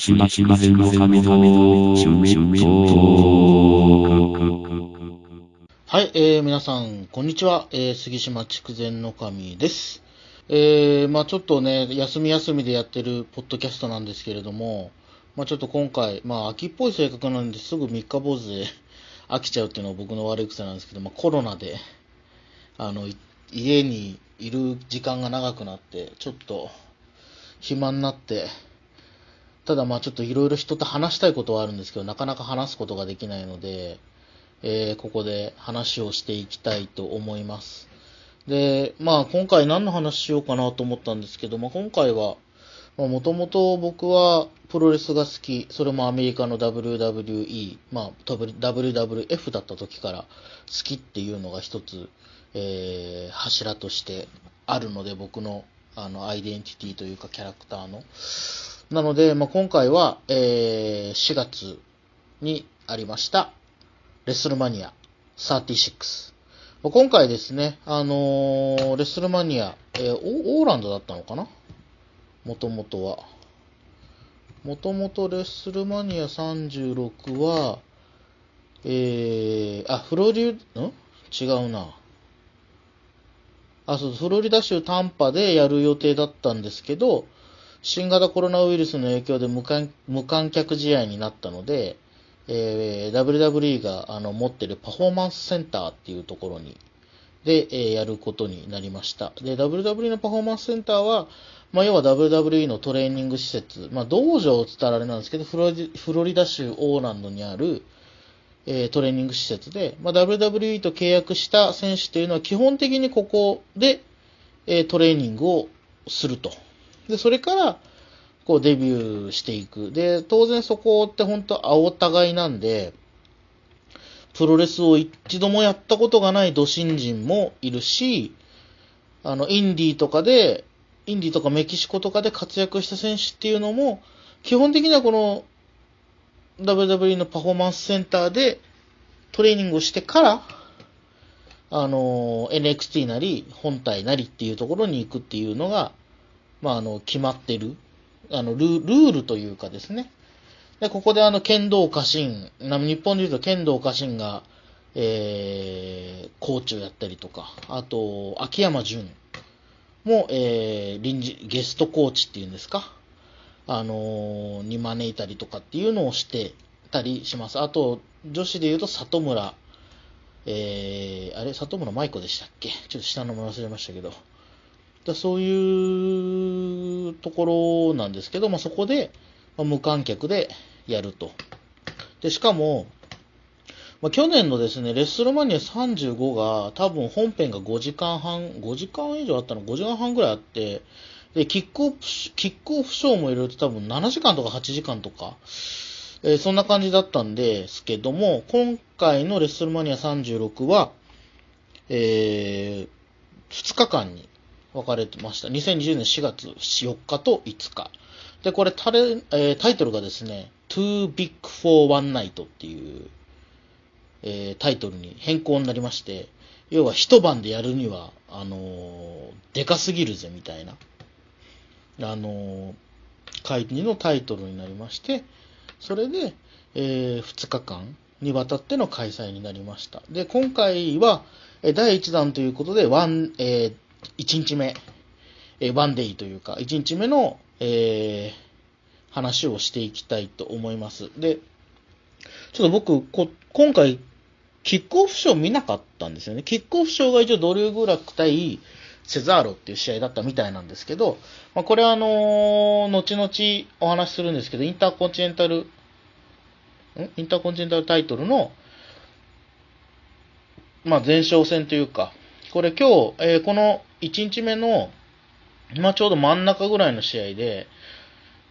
島筑前の神々はい、えー、皆さん、こんにちは。えー、杉島筑前の神です。えー、まあちょっとね、休み休みでやってるポッドキャストなんですけれども、まあちょっと今回、まあ秋っぽい性格なんですぐ三日坊主で 飽きちゃうっていうのは僕の悪い癖なんですけど、まあコロナで、あの、家にいる時間が長くなって、ちょっと暇になって、ただまあちょっといろいろ人と話したいことはあるんですけど、なかなか話すことができないので、えーここで話をしていきたいと思います。で、まあ今回何の話しようかなと思ったんですけど、まあ今回は、もともと僕はプロレスが好き、それもアメリカの WWE、まあ WWF だった時から好きっていうのが一つ、えー柱としてあるので、僕のあのアイデンティティというかキャラクターの。なので、まあ、今回は、えー4月にありました、レッスルマニア36。今回ですね、あのーレッスルマニア、えーオーランドだったのかな？もともとは。もともとレッスルマニア36は、えー、あ、フロリ、ん？違うな。あ、そう、フロリダ州タンパでやる予定だったんですけど、新型コロナウイルスの影響で無観無観客試合になったので、えー WWE があの持ってるパフォーマンスセンターっていうところに、で、えーやることになりました。で、WWE のパフォーマンスセンターは、まあ、要は WWE のトレーニング施設、まあ、道場を伝わられなんですけど、フロリフロリダ州オーランドにある、えートレーニング施設で、まあ、WWE と契約した選手というのは基本的にここで、えートレーニングをすると。で、それから、こうデビューしていく。で、当然そこって本当青互いなんで、プロレスを一度もやったことがない土新人もいるし、あの、インディーとかで、インディーとかメキシコとかで活躍した選手っていうのも、基本的にはこの WWE のパフォーマンスセンターでトレーニングをしてから、あの、NXT なり、本体なりっていうところに行くっていうのが、まあ、あの、決まってる、あのル、ルールというかですね。で、ここであの、剣道家臣、日本で言うと剣道家臣が、えー、コーチをやったりとか、あと、秋山純も、えー、臨時、ゲストコーチっていうんですか、あのーに招いたりとかっていうのをしてたりします。あと、女子で言うと里村、えー、あれ？里村舞子でしたっけ？ちょっと下の名前忘れましたけど。だそういうところなんですけど、まあ、そこで、ま無観客でやると。で、しかも、まあ、去年のですね、レッスルマニア35が多分本編が5時間半、5時間以上あったの、5時間半ぐらいあって、で、キックオフ、キックオフショーも入れると多分7時間とか8時間とか、えーそんな感じだったんですけども、今回のレッスルマニア36は、えー2日間に分かれてました。2020年4月4日と5日。で、これタレ、えータイトルがですね、Too Big for One Night っていう、えータイトルに変更になりまして、要は一晩でやるには、あのーでかすぎるぜみたいな、あのー会議のタイトルになりまして、それで、え2日間にわたっての開催になりました。で、今回は、第1弾ということで、ワン、え1日目、えーワンデイというか、1日目の、えー話をしていきたいと思います。で、ちょっと僕、こ今回、キックオフショー見なかったんですよね。キックオフショーが一応ドリュー・グラック対セザーロっていう試合だったみたいなんですけど、まあ、これはあのー後々お話しするんですけど、インターコンチネンタル、ん？インターコンチネンタルタイトルの、まあ、前哨戦というか、これ今日、えーこの1日目の、まあ、ちょうど真ん中ぐらいの試合で、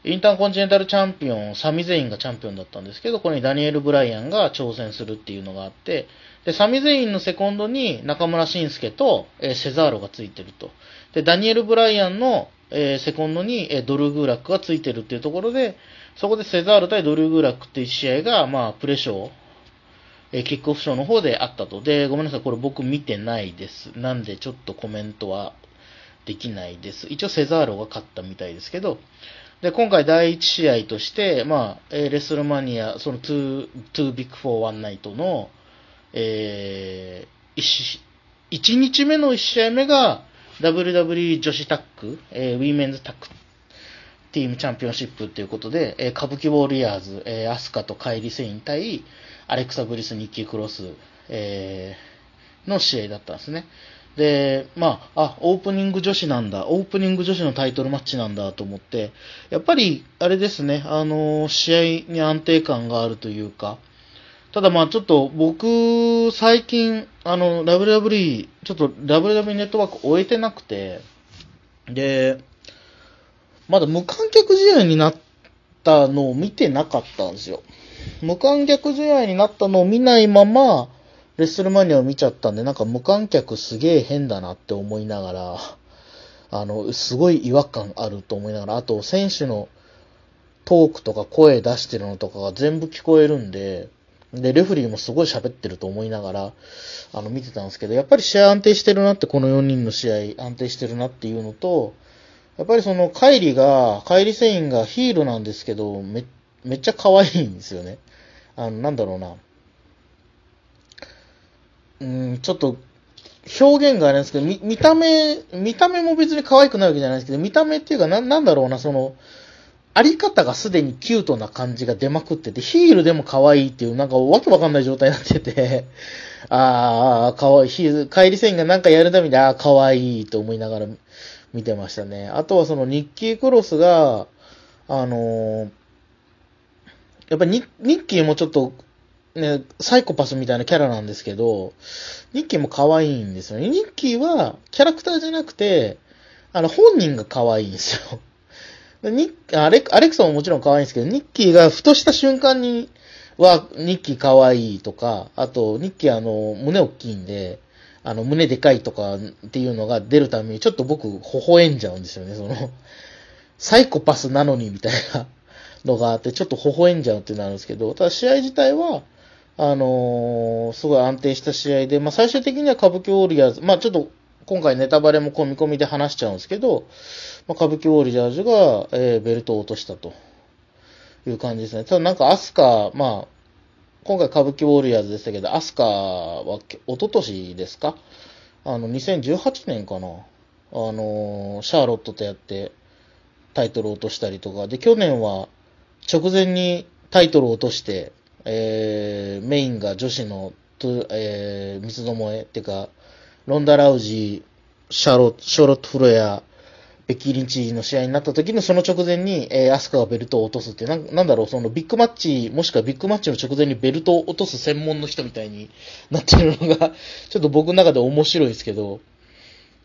インターコンチネンタルチャンピオン、サミゼインがチャンピオンだったんですけど、これにダニエル・ブライアンが挑戦するっていうのがあって、で、サミゼインのセコンドに中村慎介と、えーセザーロがついてると。で、ダニエル・ブライアンの、えーセコンドに、えードル・グーラックがついてるっていうところで、そこでセザール対ドル・グーラックっていう試合が、まあ、プレショー、えキックオフショーの方であったと。で、ごめんなさい、これ僕見てないです。なんでちょっとコメントはできないです。一応セザーロが勝ったみたいですけど、で、今回第1試合として、まあ、えーレスルマニア、その Too, Too Big for One Night の、えー、1, 1日目の1試合目が WWE 女子タッグ、えー Women's Tag Team Championship ということで、えー歌舞伎ウォリアーズ、えーアスカとカイリ・セイン対アレクサ・ブリス、ニッキー・クロス、えーの試合だったんですね。で、まあ、あ、オープニング女子なんだ、オープニング女子のタイトルマッチなんだと思って、やっぱり、あれですね、あの試合に安定感があるというか、ただまあちょっと僕、最近、あの、WWE、ちょっと WWE ネットワーク終えてなくて、で、まだ無観客試合になったのを見てなかったんですよ。無観客試合になったのを見ないまま、レッスルマニアを見ちゃったんで、なんか無観客すげえ変だなって思いながら、あの、すごい違和感あると思いながら、あと選手のトークとか声出してるのとかが全部聞こえるんで、で、レフリーもすごい喋ってると思いながら、あの、見てたんですけど、やっぱり試合安定してるなって、この4人の試合安定してるなっていうのと、やっぱりその、カイリが、カイリセインがヒールなんですけど、めっ、めっちゃ可愛いんですよね。あの、なんだろうな。うん、ちょっと、表現があれんですけど、見、見た目、見た目も別に可愛くないわけじゃないですけど、見た目っていうか、な、なんだろうな、その、あり方がすでにキュートな感じが出まくってて、ヒールでも可愛いっていう、なんかわけわかんない状態になってて、ああ、可愛い、ヒール、帰り線がなんかやるために、ああ、可愛いと思いながら見てましたね。あとはそのニッキークロスが、あのーやっぱりニッキーもちょっと、ね、サイコパスみたいなキャラなんですけど、ニッキーも可愛いんですよね。ニッキーはキャラクターじゃなくて、あの、本人が可愛いんですよ。ニッアレアレクサももちろん可愛いんですけど、ニッキーがふとした瞬間に、は、ニッキー可愛いとか、あと、ニッキーあの、胸大きいんで、あの、胸でかいとかっていうのが出るために、ちょっと僕、微笑んじゃうんですよね、その、サイコパスなのにみたいなのがあって、ちょっと微笑んじゃうってなるんですけど、ただ試合自体は、あのーすごい安定した試合で、まあ最終的には歌舞伎ウォリアーズ、まあちょっと今回ネタバレも込み込みで話しちゃうんですけど、まあ、歌舞伎ウォリアーズが、えーベルトを落としたと。いう感じですね。ただなんかアスカ、まあ、今回歌舞伎ウォリアーズでしたけど、アスカはけ一昨年ですか？あの、2018年かな？あのーシャーロットとやってタイトルを落としたりとか、で、去年は直前にタイトルを落として、えーメインが女子の、えー三つどもえっていうか、ロンダ・ラウジー、シャーロショーロット・フロア、ベッキー・リンチの試合になった時のその直前に、えーアスカがベルトを落とすって、ななんだろう、そのビッグマッチ、もしくはビッグマッチの直前にベルトを落とす専門の人みたいになってるのが、ちょっと僕の中で面白いですけど、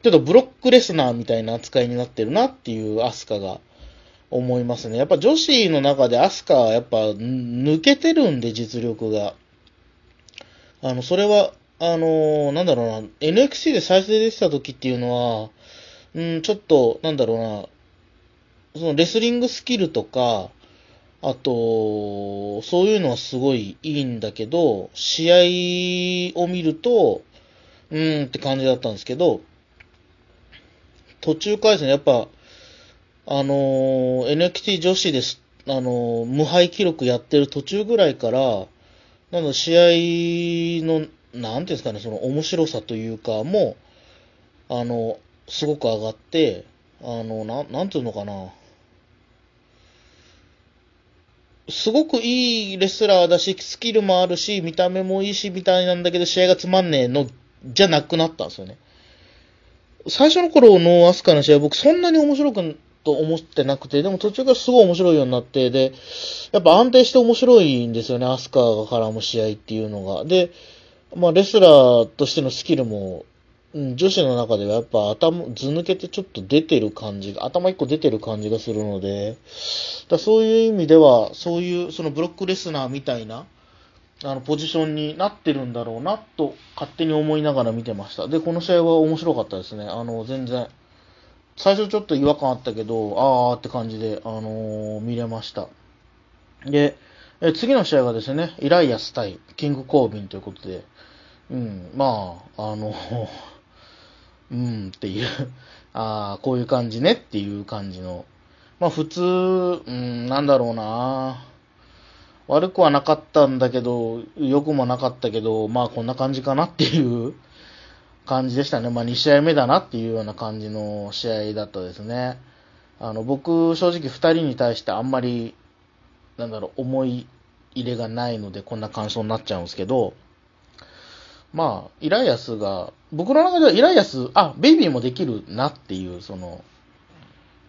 ちょっとブロックレスナーみたいな扱いになってるなっていうアスカが思いますね。やっぱ女子の中でアスカはやっぱ抜けてるんで、実力が。あの、それは、あのーなんだろうな、NXT で再生できた時っていうのは、うん、ちょっと、なんだろうな、そのレスリングスキルとか、あと、そういうのはすごいいいんだけど、試合を見ると、うーんって感じだったんですけど、途中回戦、やっぱ、あのー NXT 女子です、あのー無敗記録やってる途中ぐらいから、なんだ、試合の、なんていうんですかね、その面白さというか、もう、あの、すごく上がって、あの、なん、なんていうのかな。すごくいいレスラーだし、スキルもあるし、見た目もいいし、みたいなんだけど、試合がつまんねえの、じゃなくなったんですよね。最初の頃のアスカの試合、僕そんなに面白くと思ってなくて、でも途中からすごい面白いようになって、で、やっぱ安定して面白いんですよね、アスカが絡む試合っていうのが。で、まあ、レスラーとしてのスキルも、うん、女子の中ではやっぱ頭、図抜けてちょっと出てる感じが、頭一個出てる感じがするので、だそういう意味では、そういう、そのブロックレスナーみたいな、あの、ポジションになってるんだろうな、と、勝手に思いながら見てました。で、この試合は面白かったですね。あの、全然、最初ちょっと違和感あったけど、あーって感じで、あのー見れました。で、え次の試合がですね、イライアス対キングコービンということで、うん、まあ、あの、うんっていう、ああ、こういう感じねっていう感じの、まあ普通、うん、なんだろうな。悪くはなかったんだけど、良くもなかったけど、まあこんな感じかなっていう感じでしたね。まあ2試合目だなっていうような感じの試合だったですね。あの、僕、正直2人に対してあんまり、なんだろう、思い入れがないので、こんな感想になっちゃうんですけど、まあ、イライアスが、僕の中ではイライアス、あ、ベイビーもできるなっていう、その、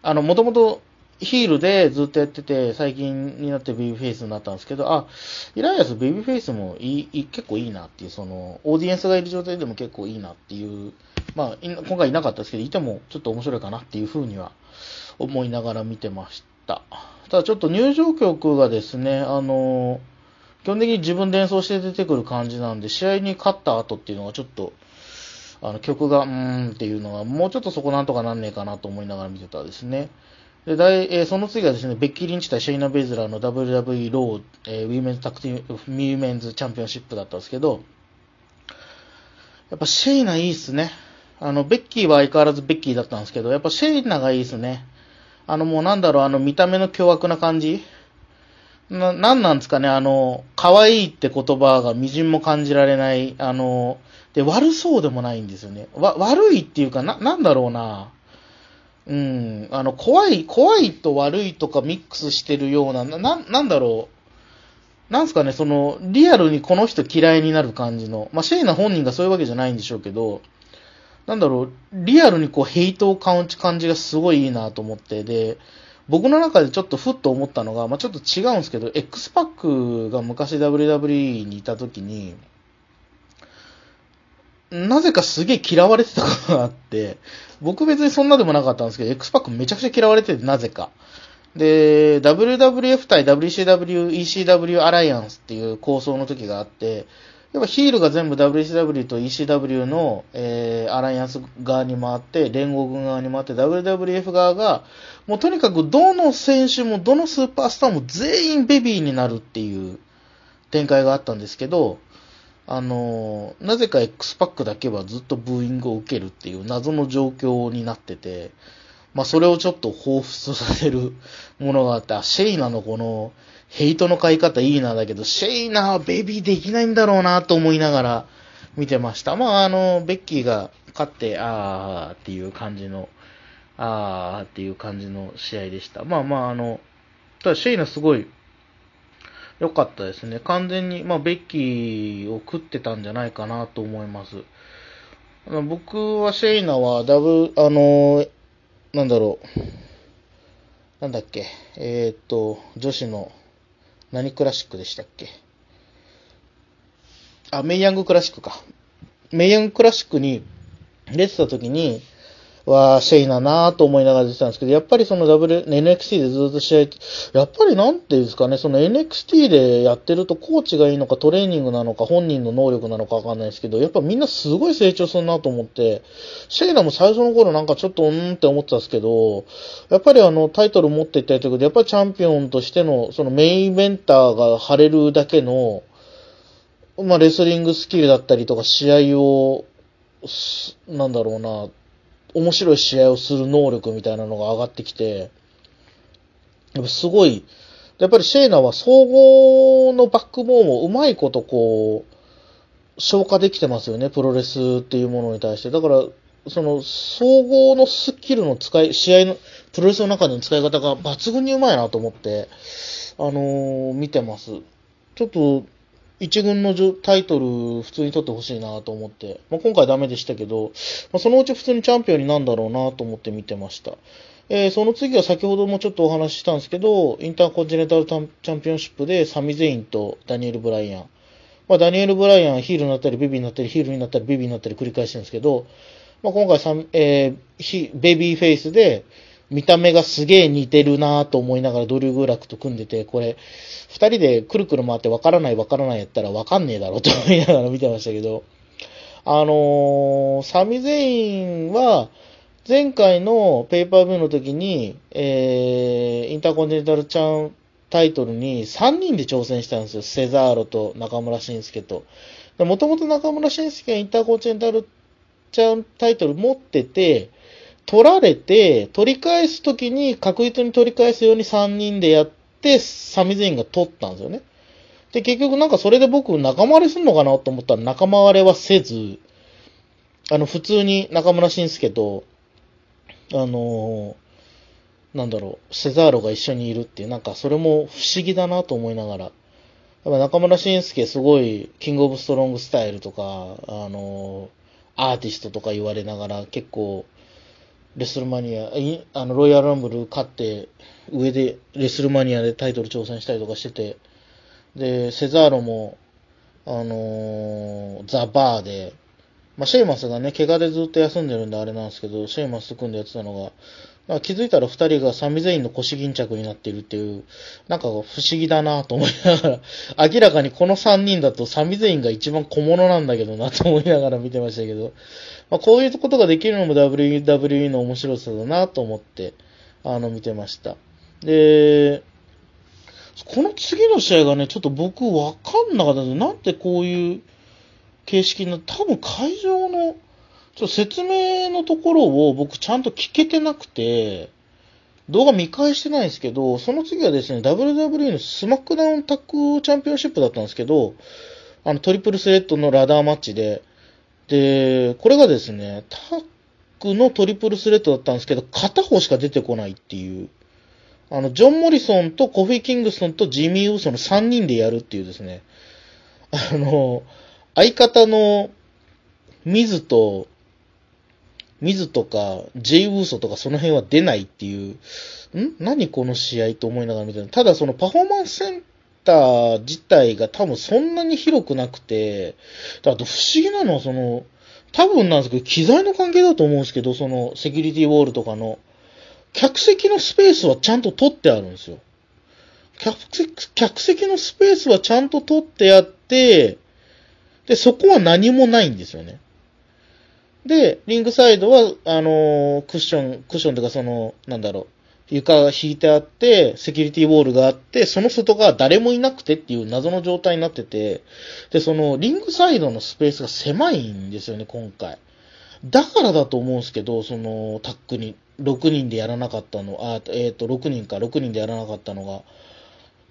あの、もともとヒールでずっとやってて、最近になってベビーフェイスになったんですけど、あ、イライアスベビーフェイスもいい結構いいなっていう、その、オーディエンスがいる状態でも結構いいなっていう、まあ、今回いなかったですけど、いてもちょっと面白いかなっていうふうには思いながら見てました。ただちょっと入場曲がですね、あの、基本的に自分で演奏して出てくる感じなんで、試合に勝った後っていうのがちょっと、あの曲が、うーんっていうのが、もうちょっとそこなんとかなんねえかなと思いながら見てたですね。で、第えーその次はですね、ベッキー・リンチ対シェイナ・ベイズラーの WWE ロー、えーウィメンズタクティ、ウィメンズチャンピオンシップだったんですけど、やっぱシェイナいいっすね。あの、ベッキーは相変わらずベッキーだったんですけど、やっぱシェイナがいいっすね。あの、もうなんだろう、あの、見た目の凶悪な感じな、なんなんですかね、あの、可愛いって言葉が微塵も感じられない、あの、で、悪そうでもないんですよね。わ、悪いっていうか、な、なんだろうな。うん、あの、怖い、怖いと悪いとかミックスしてるような、な、なんだろう。なんすかね、その、リアルにこの人嫌いになる感じの、まあ、シェイナ本人がそういうわけじゃないんでしょうけど、なんだろう、リアルにこう、ヘイトを感じ感じがすごいいいなと思って、で、僕の中でちょっとふっと思ったのが、まあ、ちょっと違うんですけど、X パックが昔 WWE にいた時に、なぜかすげえ嫌われてたことがあって、僕別にそんなでもなかったんですけど、X パックめちゃくちゃ嫌われてて、なぜか。で、WWF 対 WCW、ECW アライアンスっていう構想の時があって、やっぱヒールが全部 WCW と ECW の、えーアライアンス側に回って、連合軍側に回って、WWF 側が、もうとにかくどの選手もどのスーパースターも全員ベビーになるっていう展開があったんですけど、あのなぜか X パックだけはずっとブーイングを受けるっていう謎の状況になってて、まあそれをちょっと彷彿させるものがあって、あ、シェイナのこのヘイトの買い方いいなだけど、シェイナはベビーできないんだろうなと思いながら見てました。まああの、ベッキーが勝って、あーっていう感じの、あーっていう感じの試合でした。まあまああの、ただシェイナすごい良かったですね。完全に、まあ、ベッキーを食ってたんじゃないかなと思います。僕はシェイナはダブ、あの、なんだろう。なんだっけ。えーっと、女子の何クラシックでしたっけ。あ、メイヤングクラシックか。メイヤングクラシックに出てた時に、は、シェイナなぁと思いながら出てたんですけど、やっぱりその W、NXT でずっと試合、やっぱりなんていうんですかね、その NXT でやってるとコーチがいいのかトレーニングなのか本人の能力なのかわかんないですけど、やっぱみんなすごい成長するなと思って、シェイナも最初の頃なんかちょっとうーんって思ってたんですけど、やっぱりあのタイトル持っていったりということで、やっぱりチャンピオンとしてのそのメインベンターが張れるだけの、まあレスリングスキルだったりとか試合を、なんだろうな、面白い試合をする能力みたいなのが上がってきて、やっぱすごい、やっぱりシェイナは総合のバックボーンをうまいことこう、消化できてますよね、プロレスっていうものに対して。だから、その、総合のスキルの使い、試合の、プロレスの中での使い方が抜群にうまいなと思って、あのー見てます。ちょっと、一軍のタイトル普通に取ってほしいなと思って、まあ、今回ダメでしたけど、まあ、そのうち普通にチャンピオンになるんだろうなと思って見てました。えーその次は先ほどもちょっとお話ししたんですけど、インターコンチネタルチャンピオンシップでサミゼインとダニエル・ブライアン。まあ、ダニエル・ブライアンヒールになったりベビーになったりヒールになったりベビーになったり繰り返してるんですけど、まあ、今回サ、えーベビーフェイスで見た目がすげえ似てるなと思いながらドリュー・グーラクと組んでて、これ、二人でくるくる回ってわからないわからないやったらわかんねえだろうと思いながら見てましたけど、あのーサミゼインは、前回のペーパービューの時に、えー、インターコンチネンタルチャンタイトルに3人で挑戦したんですよ。セザーロと中村慎介と。もともと中村慎介がインターコンチネンタルチャンタイトル持ってて、取られて、取り返すときに確実に取り返すように3人でやって、サミゼインが取ったんですよね。で、結局なんかそれで僕仲間割れするのかなと思ったら仲間割れはせず、あの、普通に中村慎介と、あのーなんだろう、セザーロが一緒にいるっていう、なんかそれも不思議だなと思いながら、やっぱ中村慎介すごい、キングオブストロングスタイルとか、あの、アーティストとか言われながら、結構、レスルマニア、あの、ロイヤルランブル勝って、上で、レスルマニアでタイトル挑戦したりとかしてて、で、セザーロも、あのザ・バーで、まあ、シェイマスがね、怪我でずっと休んでるんであれなんですけど、シェイマス組んでやってたのが、なんか気づいたら二人がサミゼインの腰巾着になっているっていう、なんか不思議だなと思いながら、明らかにこの三人だとサミゼインが一番小物なんだけどなと思いながら見てましたけど、まあ、こういうことができるのも WWE の面白さだなと思って、あの、見てました。で、この次の試合がね、ちょっと僕わかんなかったんですなんでこういう形式の、多分会場の、ちょっと説明のところを僕ちゃんと聞けてなくて、動画見返してないんですけど、その次はですね、WWE の SmackDown Tag Championship だったんですけど、あのトリプルスレッドのラダーマッチで、で、これがですね、タックのトリプルスレッドだったんですけど、片方しか出てこないっていう、あの、ジョン・モリソンとコフィ・キングストンとジミー・ウーソンの3人でやるっていうですね、あの、相方のミズと、ミズとか、ジェイ・ウーソとかその辺は出ないっていう、ん？何この試合と思いながら見てる。ただそのパフォーマンスセンター自体が多分そんなに広くなくて、あと不思議なのはその、多分なんですけど、機材の関係だと思うんですけど、そのセキュリティウォールとかの、客席のスペースはちゃんと取ってあるんですよ。客席客席のスペースはちゃんと取ってあって、で、そこは何もないんですよね。で、リングサイドは、あのークッション、クッションというかその、なんだろう、床が引いてあって、セキュリティウォールがあって、その外側誰もいなくてっていう謎の状態になってて、で、その、リングサイドのスペースが狭いんですよね、今回。だからだと思うんですけど、その、タックに、6人でやらなかったの、あ、えっ、と、6人か、6人でやらなかったのが、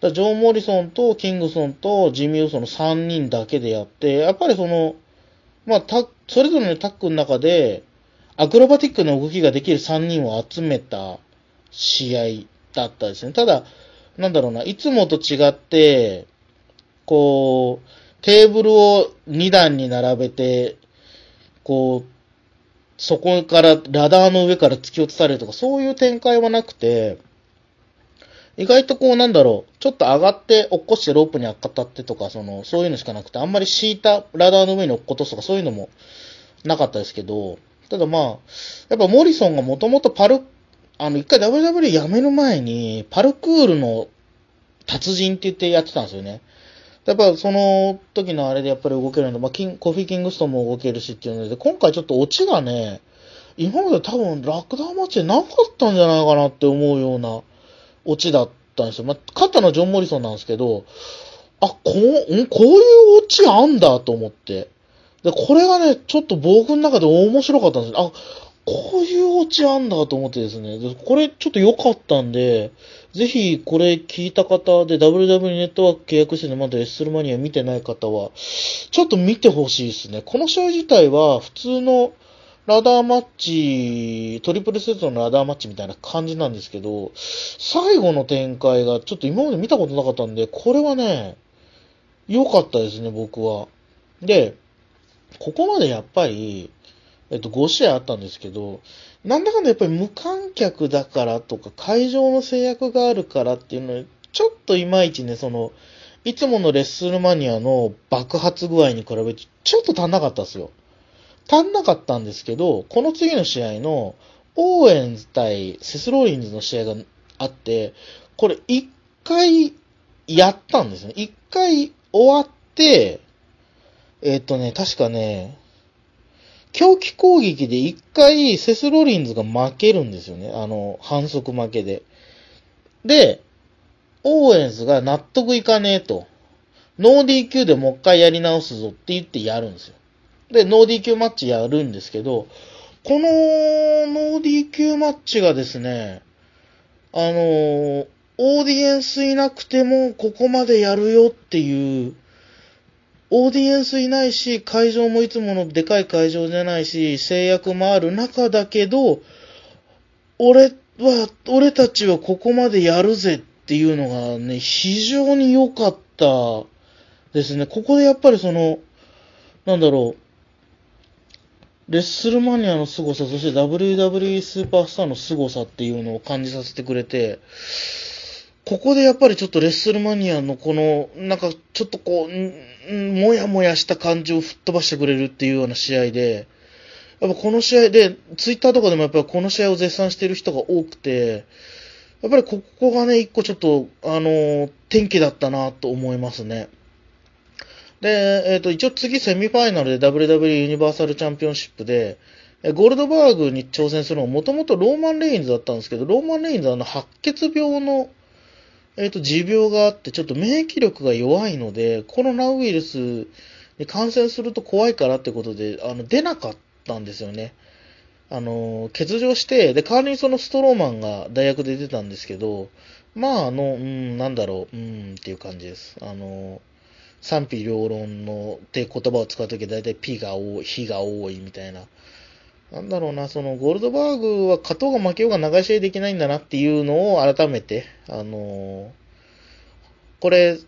だジョン・モリソンとキングソンとジミー・ウソの3人だけでやって、やっぱりその、まあ、タそれぞれのタックの中で、アクロバティックな動きができる3人を集めた試合だったですね。ただ、なんだろうな、いつもと違って、こう、テーブルを2段に並べて、こう、そこから、ラダーの上から突き落とされるとか、そういう展開はなくて、意外とこうなんだろう、ちょっと上がって落っこしてロープに当たってとか、その、そういうのしかなくて、あんまり敷いたラダーの上に落っことすとか、そういうのもなかったですけど、ただまあ、やっぱモリソンがもともとパル、あの、一回 WWE 辞める前に、パルクールの達人って言ってやってたんですよね。やっぱその時のあれでやっぱり動けるので、まあ、キンコフィーキングストンも動けるしっていうので、今回ちょっとオチがね、今まで多分ラクダーマッチでなかったんじゃないかなって思うようなオチだったんですよ。まあ、勝ったのジョン・モリソンなんですけど、あ、こう、ん？こういうオチあんだと思って。で、これがね、ちょっと僕の中で面白かったんですよ。あ、こういうオチあんだと思ってですね。でこれちょっと良かったんで、ぜひこれ聞いた方で WW ネットワーク契約してまだレッスルマニア見てない方は、ちょっと見てほしいですね。この試合自体は普通のラダーマッチ、トリプルセットのラダーマッチみたいな感じなんですけど、最後の展開がちょっと今まで見たことなかったんで、これはね、良かったですね、僕は。で、ここまでやっぱり、えっと、5試合あったんですけど、なんだかんだやっぱり無観客だからとか、会場の制約があるからっていうのに、ちょっといまいちね、その、いつものレッスルマニアの爆発具合に比べて、ちょっと足んなかったですよ。足んなかったんですけど、この次の試合の、オーエンズ対セスローリンズの試合があって、これ一回やったんですね。一回終わって、えっ、とね、確かね、凶器攻撃で一回セスローリンズが負けるんですよね。あの、反則負けで。で、オーエンズが納得いかねえと。ノー DQ でもう一回やり直すぞって言ってやるんですよ。で、ノー DQ マッチやるんですけど、このノー DQ マッチがですね、あのー、オーディエンスいなくてもここまでやるよっていう、オーディエンスいないし、会場もいつものでかい会場じゃないし、制約もある中だけど、俺は、俺たちはここまでやるぜっていうのがね、非常に良かったですね。ここでやっぱりその、なんだろう、レッスルマニアの凄さ、そして WWE スーパースターの凄さっていうのを感じさせてくれて、ここでやっぱりちょっとレッスルマニアのこの、なんかちょっとこう、んんもやもやした感じを吹っ飛ばしてくれるっていうような試合で、やっぱこの試合で、ツイッターとかでもやっぱりこの試合を絶賛してる人が多くて、やっぱりここがね、一個ちょっと、あのー天気だったなと思いますね。で、えっ、と、一応次セミファイナルで WW ユニバーサルチャンピオンシップで、ゴールドバーグに挑戦するのはもともとローマン・レインズだったんですけど、ローマン・レインズはあの白血病の、えっ、と、持病があって、ちょっと免疫力が弱いので、コロナウイルスに感染すると怖いからってことで、あの、出なかったんですよね。あの、欠場して、で、代わりにそのストローマンが大学で出たんですけど、まあ、あの、うん、なんだろう、うん、っていう感じです。あの、賛否両論のって言葉を使うときは大体 P が多い、非が多いみたいな。なんだろうな、そのゴールドバーグは勝とうが負けようが長い試合できないんだなっていうのを改めて、あのこれ、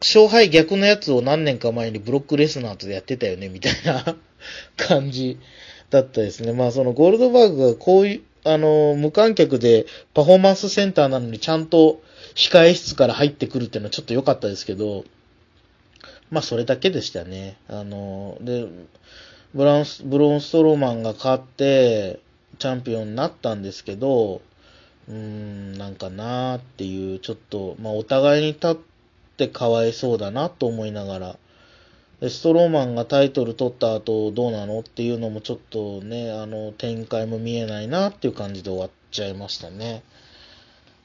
勝敗逆のやつを何年か前にブロックレスナーとやってたよね、みたいな 感じだったですね。まあそのゴールドバーグがこういう、あの、無観客でパフォーマンスセンターなのにちゃんと控え室から入ってくるっていうのはちょっと良かったですけど、まあそれだけでしたね。あの、で、ブランス、ブロンストローマンが勝って、チャンピオンになったんですけど、うーん、なんかなーっていう、ちょっと、まあお互いに立ってかわいそうだなと思いながら、でストローマンがタイトル取った後どうなのっていうのもちょっとね、あの、展開も見えないなっていう感じで終わっちゃいましたね。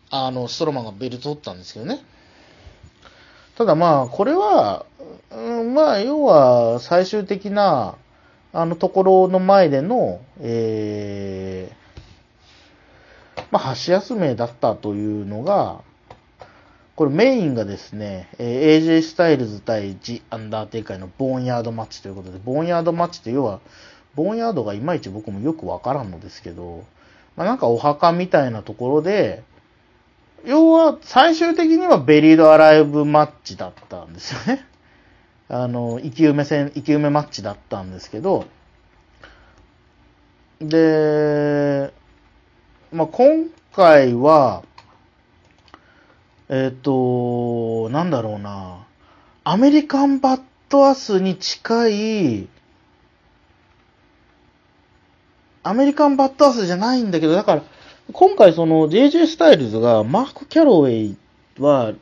あの、ストローマンがベルト取ったんですけどね。ただまあ、これは、うん、まあ、要は最終的な、あのところの前での、えー、まあ、箸休めだったというのが、これメインがですね、えー AJ スタイルズ対ジ・アンダーテイカーのボーンヤードマッチということで、ボーンヤードマッチって要は、ボーンヤードがいまいち僕もよくわからんのですけど、まあ、なんかお墓みたいなところで、要は最終的にはベリードアライブマッチだったんですよね。あの、生き埋め戦、生き埋めマッチだったんですけど、で、まあ、今回は、えっ、と、なんだろうな、アメリカンバットアスに近い、アメリカンバットアスじゃないんだけど、だから、今回その JJ スタイルズがマーク・キャロウェイは、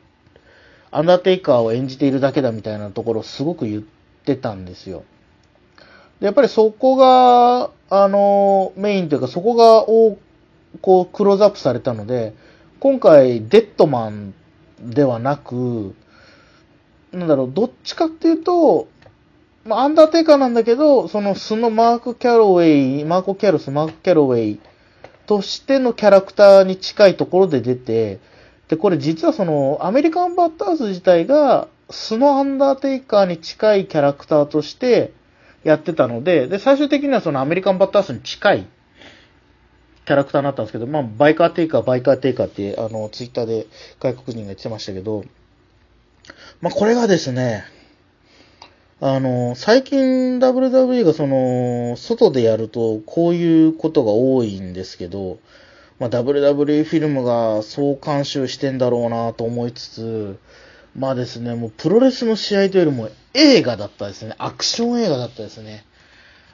アンダーテイカーを演じているだけだみたいなところをすごく言ってたんですよ。でやっぱりそこが、あの、メインというか、そこが、おこう、クローズアップされたので、今回、デッドマンではなく、なんだろう、どっちかっていうと、まあ、アンダーテイカーなんだけど、その素のマーク・キャロウェイ、マーコ・キャロス、マーク・キャロウェイとしてのキャラクターに近いところで出て、で、これ実はその、 American Badass 自体が、素のアンダーテイカーに近いキャラクターとしてやってたので、で、最終的にはその American Badass に近いキャラクターになったんですけど、まあ、 Biker Taker、Biker Taker って、あの、ツイッターで外国人が言ってましたけど、まあ、これがですね、あの、最近 WWE がその、外でやるとこういうことが多いんですけど、まあ、WWE フィルムが総監修してんだろうなと思いつつ、まあですね、もうプロレスの試合というよりも映画だったですね。アクション映画だったですね。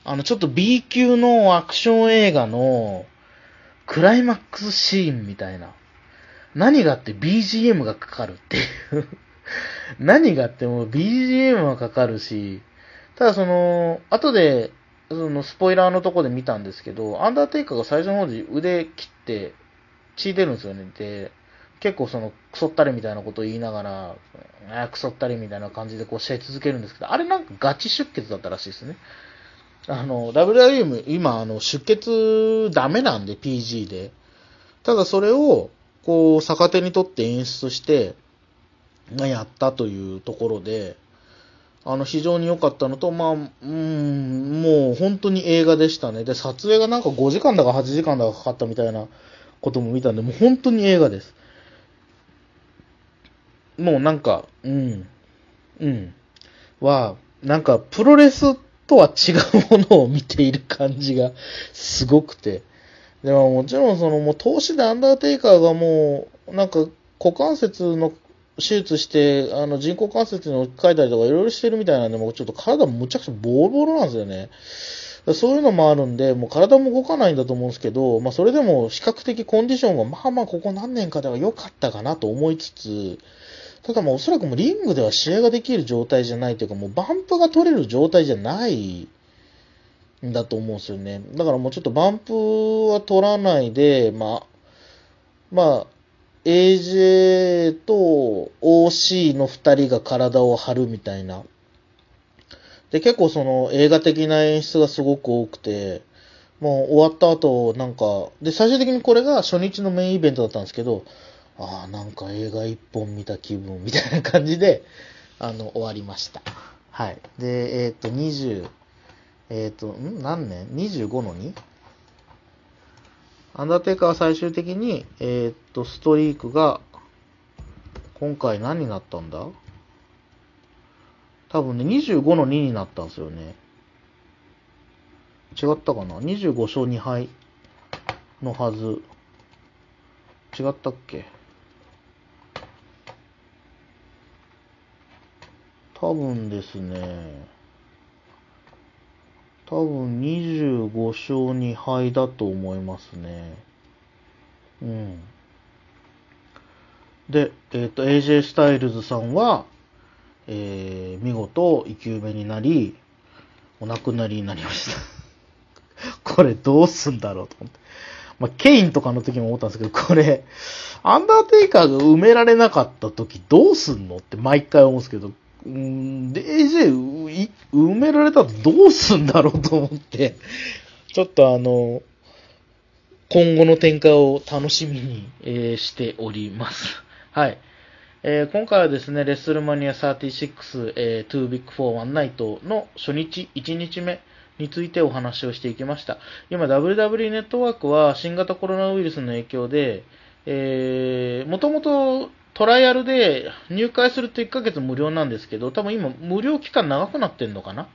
あの、ちょっと B 級のアクション映画のクライマックスシーンみたいな。何があって BGM がかかるっていう。何があっても BGM はかかるし、ただその、後で、そのスポイラーのとこで見たんですけど、アンダーテイカーが最初の方で腕切って血出るんですよね。で、結構その、クソったれみたいなことを言いながら、あークソったれみたいな感じでこう試合続けるんですけど、あれなんかガチ出血だったらしいですね。あの、WWE も今、あの、出血ダメなんで、PG で。ただそれを、こう、逆手にとって演出して、やったというところで、あの、非常に良かったのと、まあ、うん、もう本当に映画でしたね。で、撮影がなんか5時間だか8時間だかかかったみたいなことも見たんで、もう本当に映画です。もうなんか、うん、うん、は、なんかプロレスとは違うものを見ている感じがすごくて。でももちろんそのもう投資でアンダーテイカーがもう、なんか股関節の手術して、あの人工関節に置き換えたりとかいろいろしてるみたいなんで、もうちょっと体むちゃくちゃボロボロなんですよね。そういうのもあるんで、もう体も動かないんだと思うんですけど、まあそれでも比較的コンディションはまあまあここ何年かでは良かったかなと思いつつ、ただまあおそらくもうリングでは試合ができる状態じゃないというか、もうバンプが取れる状態じゃないんだと思うんですよね。だからもうちょっとバンプは取らないで、まあ、まあ、AJ と OC の二人が体を張るみたいな。で、結構その映画的な演出がすごく多くて、もう終わった後、なんか、で、最終的にこれが初日のメインイベントだったんですけど、ああ、なんか映画一本見た気分みたいな感じで、あの、終わりました。はい。で、えっ、と、20、えっ、と、ん？何年 ?25 の 2? アンダーテイカーは最終的に、えっ、と、ストリークが、今回何になったんだ？多分ね、25の2になったんですよね。違ったかな ?25 勝2敗のはず。違ったっけ？多分ですね、多分25勝2敗だと思いますね。うん。で、えっ、と、AJ スタイルズさんは、えー、見事生き埋めになり、お亡くなりになりました。これどうすんだろうと思って。まあ、ケインとかの時も思ったんですけど、これ、アンダーテイカーが埋められなかった時どうすんのって毎回思うんですけど、うんで、AJ うい埋められたらどうすんだろうと思って、ちょっとあの、今後の展開を楽しみに、えーしております。はい。えー今回はですね、レッスルマニア36、えー、2 Big 4 One Night の初日、1日目についてお話をしていきました。今、WWE ネットワークは新型コロナウイルスの影響で、えー、もともとトライアルで入会すると1ヶ月無料なんですけど、多分今無料期間長くなってんのかな？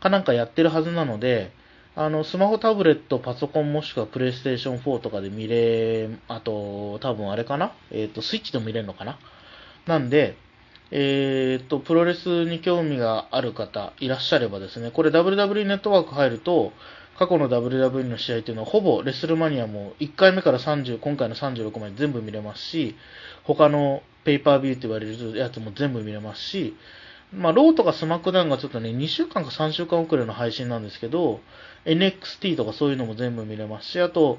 かなんかやってるはずなので、あの、スマホ、タブレット、パソコンもしくはプレイステーション4とかで見れ、あと、多分あれかな？えっ、と、スイッチでも見れるのかな？なんで、えっ、と、プロレスに興味がある方いらっしゃればですね、これ WWE ネットワーク入ると、過去の WWE の試合っていうのはほぼレスルマニアも1回目から30、今回の36まで全部見れますし、他のペーパービューって言われるやつも全部見れますし、まあ、ローとかスマックダウンがちょっとね、2週間か3週間遅れの配信なんですけど、NXT とかそういうのも全部見れますし、あと、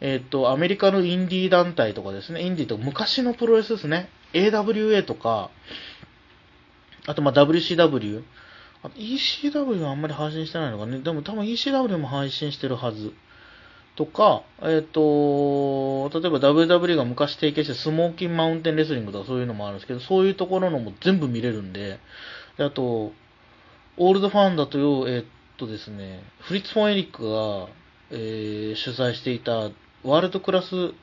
えっ、と、アメリカのインディー団体とかですね、インディーと昔のプロレスですね、AWA とか、あとまあ WCW、あと ECW はあんまり配信してないのかね、でも多分 ECW も配信してるはず。とか、えっ、と、例えば WW が昔提携してスモーキンマウンテンレスリングとかそういうのもあるんですけど、そういうところのも全部見れるんで、であと、オールドファンだとよ、えっ、とですね、フリッツ・フォン・エリックが、えー主催していたワールドクラス、ん？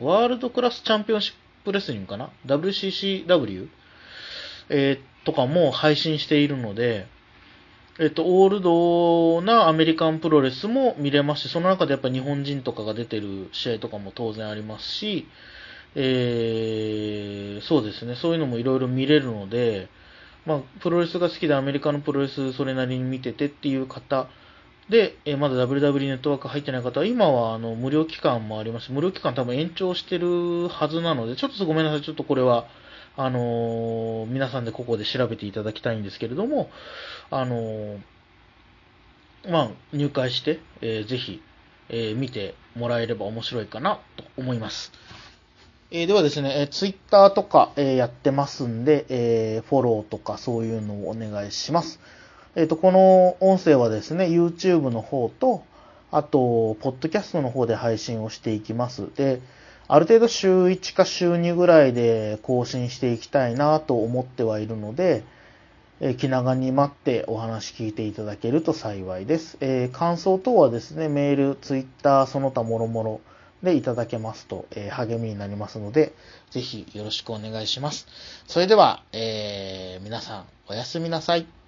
ワールドクラスチャンピオンシップレスリングかな ?WCCW? えっーとかも配信しているので、えっと、オールドなアメリカンプロレスも見れますし、その中でやっぱ日本人とかが出てる試合とかも当然ありますし、えーそうですね、そういうのもいろいろ見れるので、まあ、プロレスが好きでアメリカのプロレスそれなりに見ててっていう方で、えーまだ WW ネットワーク入ってない方は、今はあの無料期間もあります。し、無料期間多分延長してるはずなので、ちょっとごめんなさい、ちょっとこれは、あの皆さんでここで調べていただきたいんですけれども、あのまあ、入会して、えーぜひ、えー見てもらえれば面白いかなと思います。えーではですね、えー、ツイッターとか、えーやってますんで、えフォローとかそういうのをお願いします。えっ、と、この音声はですね、YouTube の方と、あと、ポッドキャストの方で配信をしていきます。で、ある程度週1か週2ぐらいで更新していきたいなと思ってはいるので、え気長に待ってお話聞いていただけると幸いです。えー感想等はですね、メール、ツイッター、その他もろもろでいただけますと、えー励みになりますので、ぜひよろしくお願いします。それでは、えー皆さんおやすみなさい。